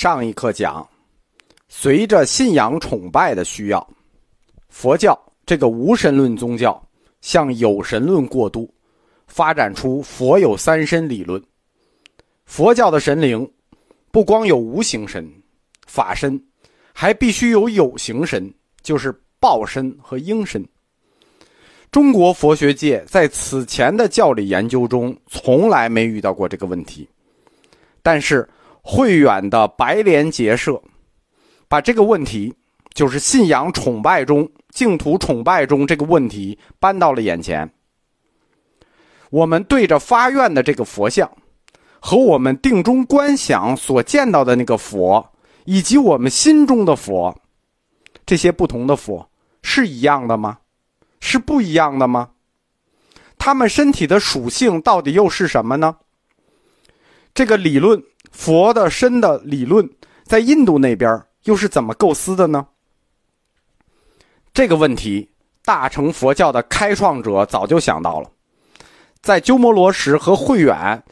上一课讲，随着信仰崇拜的需要，佛教这个无神论宗教向有神论过渡，发展出佛有三身理论。佛教的神灵不光有无形神、法身，还必须有有形神，就是报身和应身。中国佛学界在此前的教理研究中从来没遇到过这个问题，但是慧远的白莲结社把这个问题，就是信仰崇拜中、净土崇拜中这个问题搬到了眼前。我们对着发愿的这个佛像，和我们定中观想所见到的那个佛，以及我们心中的佛，这些不同的佛是一样的吗？是不一样的吗？他们身体的属性到底又是什么呢？这个理论，佛的身的理论，在印度那边又是怎么构思的呢？这个问题，大乘佛教的开创者早就想到了，在鸠摩罗什和慧远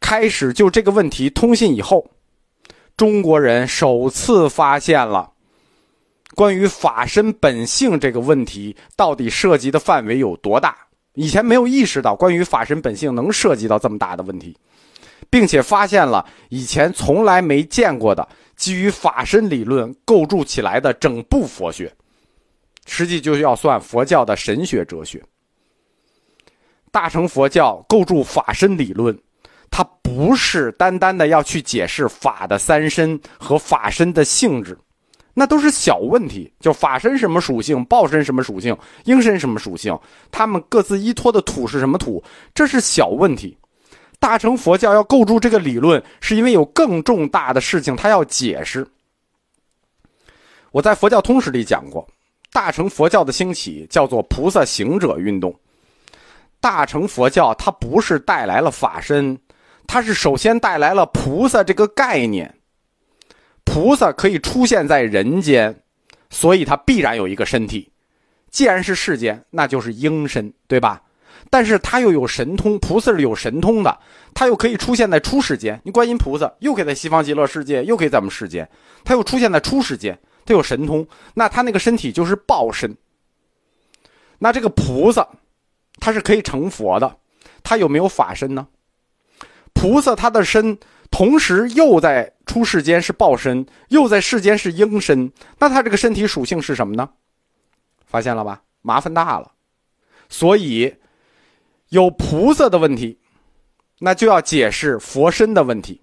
开始就这个问题通信以后，中国人首次发现了。关于法身本性这个问题，到底涉及的范围有多大？以前没有意识到，关于法身本性能涉及到这么大的问题，并且发现了以前从来没见过的基于法身理论构筑起来的整部佛学，实际就要算佛教的神学哲学。大乘佛教构筑法身理论，它不是单单的要去解释法的三身和法身的性质。那都是小问题，就法身什么属性，报身什么属性，应身什么属性，他们各自依托的土是什么土，这是小问题。大乘佛教要构筑这个理论，是因为有更重大的事情，他要解释。我在佛教通史里讲过，大乘佛教的兴起叫做菩萨行者运动。大乘佛教它不是带来了法身，它是首先带来了菩萨这个概念。菩萨可以出现在人间，所以它必然有一个身体。既然是世间，那就是应身，对吧？但是他又有神通，菩萨是有神通的，他又可以出现在出世间。你观音菩萨又可以在西方极乐世界，又可以在我们世间，他又出现在出世间，他有神通，那他那个身体就是报身。那这个菩萨，他是可以成佛的，他有没有法身呢？菩萨他的身。同时又在出世间是报身，又在世间是应身，那他这个身体属性是什么呢？发现了吧？麻烦大了。所以有菩萨的问题，那就要解释佛身的问题。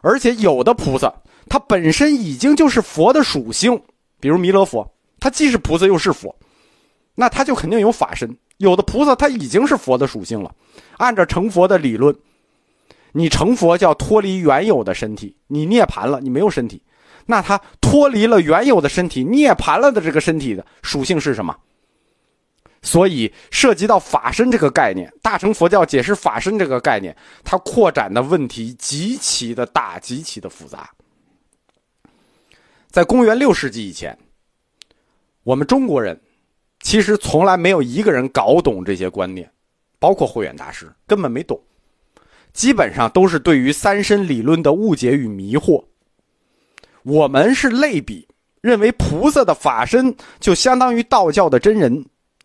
而且有的菩萨，他本身已经就是佛的属性，比如弥勒佛，他既是菩萨又是佛，那他就肯定有法身。有的菩萨他已经是佛的属性了，按照成佛的理论。你成佛叫脱离原有的身体，你涅槃了，你没有身体，那他脱离了原有的身体，涅槃了的这个身体的属性是什么？所以涉及到法身这个概念，大乘佛教解释法身这个概念，它扩展的问题极其的大，极其的复杂。在公元六世纪以前，我们中国人其实从来没有一个人搞懂这些观念，包括慧远大师根本没懂。基本上都是对于三身理论的误解与迷惑。我们是类比，认为菩萨的法身就相当于道教的真人。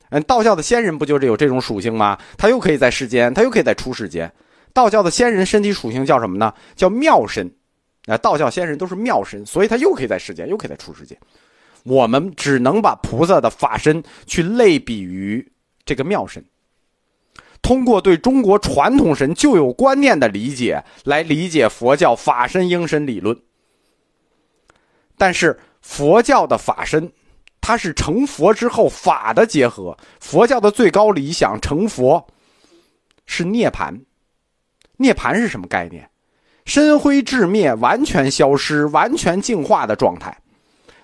嗯，道教的仙人不就是有这种属性吗？他又可以在世间，他又可以在出世间。道教的仙人身体属性叫什么呢？叫妙身。啊，道教仙人都是妙身，所以他又可以在世间，又可以在出世间。我们只能把菩萨的法身去类比于这个妙身。通过对中国传统神旧有观念的理解来理解佛教法身应身理论，但是佛教的法身，它是成佛之后法的结合。佛教的最高理想成佛是涅槃，涅槃是什么概念？身灰智灭，完全消失，完全净化的状态。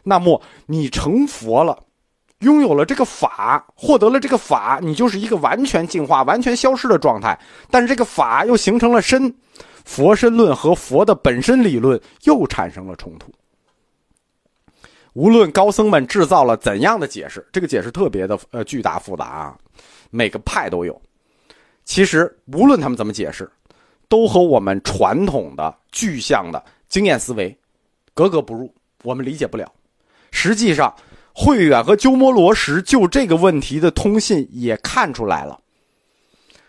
那么你成佛了。拥有了这个法，获得了这个法，你就是一个完全进化、完全消失的状态。但是这个法又形成了身，佛身论和佛的本身理论又产生了冲突。无论高僧们制造了怎样的解释，这个解释特别的呃巨大复杂啊，每个派都有。其实无论他们怎么解释，都和我们传统的具象的经验思维格格不入，我们理解不了。实际上，慧远和鸠摩罗什就这个问题的通信也看出来了。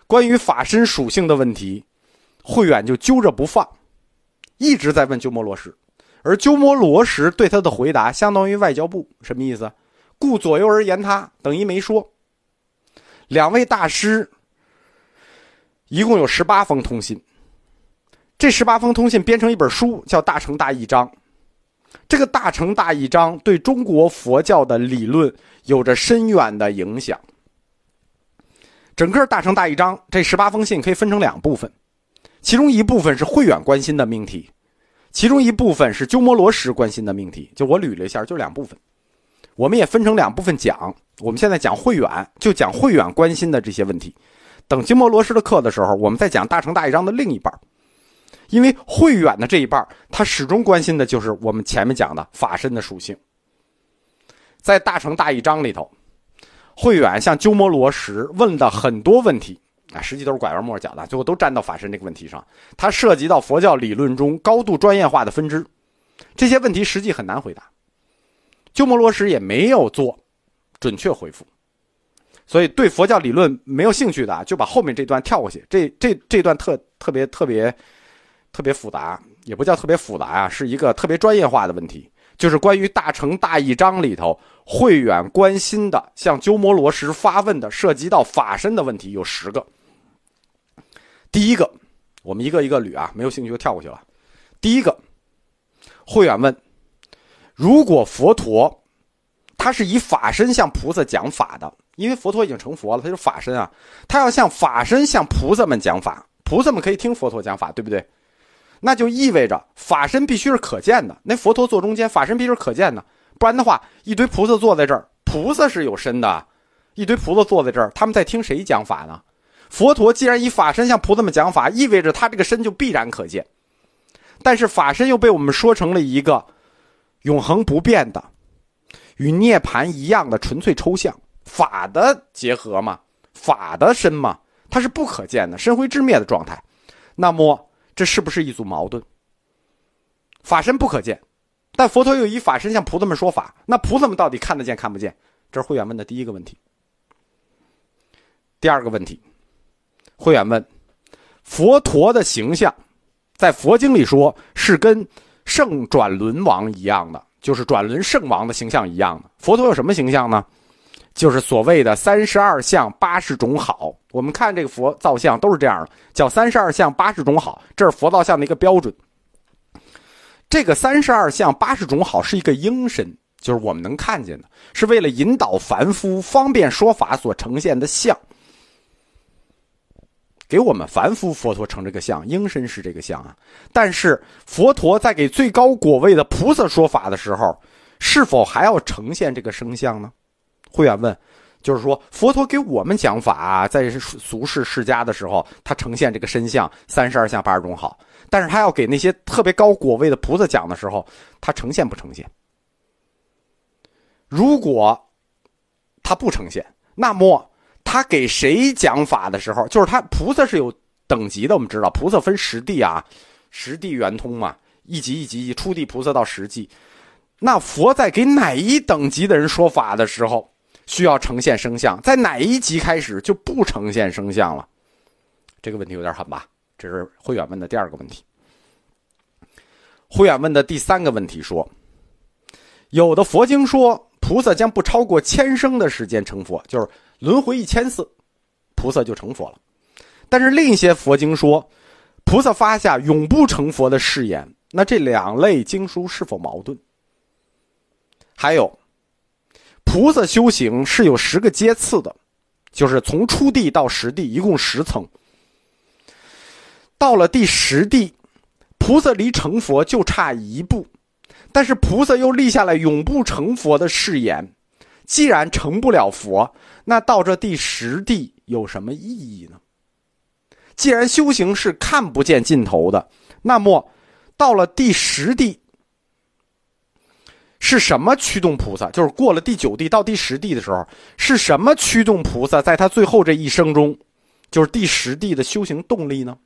关于法身属性的问题，慧远就揪着不放，一直在问鸠摩罗什，而鸠摩罗什对他的回答相当于外交部，什么意思？顾左右而言他，等于没说。两位大师一共有十八封通信，这十八封通信编成一本书，叫《大乘大义章》。这个《大乘大义章》对中国佛教的理论有着深远的影响。整个《大乘大义章》这十八封信可以分成两部分，其中一部分是慧远关心的命题，其中一部分是鸠摩罗什关心的命题。就我捋了一下，就两部分。我们也分成两部分讲。我们现在讲慧远，就讲慧远关心的这些问题。等鸠摩罗什的课的时候，我们再讲《大乘大义章》的另一半。因为慧远的这一半，他始终关心的就是我们前面讲的法身的属性。在《大乘大义章》里头。慧远向鸠摩罗什问的很多问题啊，实际都是拐弯抹角的，最后都站到法身这个问题上。它涉及到佛教理论中高度专业化的分支，这些问题实际很难回答。鸠摩罗什也没有做准确回复，所以对佛教理论没有兴趣的就把后面这段跳过去。这这这段特特别特别特别复杂，也不叫特别复杂啊，是一个特别专业化的问题。就是关于《大乘大义章》里头，慧远关心的，向鸠摩罗什发问的，涉及到法身的问题有十个。第一个，我们一个一个捋啊，没有兴趣就跳过去了。第一个，慧远问：如果佛陀他是以法身向菩萨讲法的，因为佛陀已经成佛了，他是法身啊，他要向法身向菩萨们讲法，菩萨们可以听佛陀讲法，对不对？那就意味着法身必须是可见的，那佛陀坐中间，法身必须是可见的，不然的话，一堆菩萨坐在这儿，菩萨是有身的，一堆菩萨坐在这儿，他们在听谁讲法呢？佛陀既然以法身向菩萨们讲法，意味着他这个身就必然可见，但是法身又被我们说成了一个永恒不变的，与涅盘一样的纯粹抽象法的结合嘛，法的身嘛，它是不可见的，身灰智灭的状态，那么。这是不是一组矛盾？法身不可见，但佛陀又以法身向菩萨们说法，那菩萨们到底看得见看不见？这是慧远问的第一个问题。第二个问题，慧远问：佛陀的形象，在佛经里说是跟圣转轮王一样的，就是转轮圣王的形象一样的。佛陀有什么形象呢？就是所谓的三十二相八十种好，我们看这个佛造像都是这样的，叫三十二相八十种好，这是佛造像的一个标准。这个三十二相八十种好是一个应身，就是我们能看见的，是为了引导凡夫方便说法所呈现的相，给我们凡夫佛陀成这个像，应身是这个像啊。但是佛陀在给最高果位的菩萨说法的时候，是否还要呈现这个生相呢？慧远问，就是说，佛陀给我们讲法，在俗世世家的时候，他呈现这个身相三十二相八十种好，但是他要给那些特别高果位的菩萨讲的时候，他呈现不呈现？如果他不呈现，那么他给谁讲法的时候，就是他菩萨是有等级的，我们知道，菩萨分十地啊，十地圆通嘛，一级一级一，初地菩萨到十级，那佛在给哪一等级的人说法的时候？需要呈现声像，在哪一级开始就不呈现声像了？这个问题有点狠吧？这是慧远问的第二个问题。慧远问的第三个问题说：有的佛经说菩萨将不超过千生的时间成佛，就是轮回一千次，菩萨就成佛了。但是另一些佛经说，菩萨发下永不成佛的誓言。那这两类经书是否矛盾？还有？菩萨修行是有十个阶次的，就是从初地到十地，一共十层。到了第十地，菩萨离成佛就差一步，但是菩萨又立下了永不成佛的誓言。既然成不了佛，那到这第十地有什么意义呢？既然修行是看不见尽头的，那么到了第十地。是什么驱动菩萨？就是过了第九地到第十地的时候，是什么驱动菩萨在他最后这一生中，就是第十地的修行动力呢？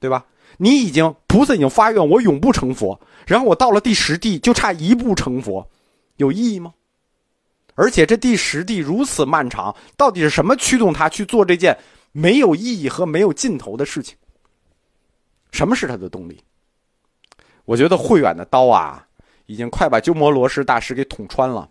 对吧？你已经菩萨已经发愿，我永不成佛，然后我到了第十地，就差一步成佛，有意义吗？而且这第十地如此漫长，到底是什么驱动他去做这件没有意义和没有尽头的事情？什么是他的动力？我觉得慧远的刀啊，已经快把鸠摩罗什大师给捅穿了。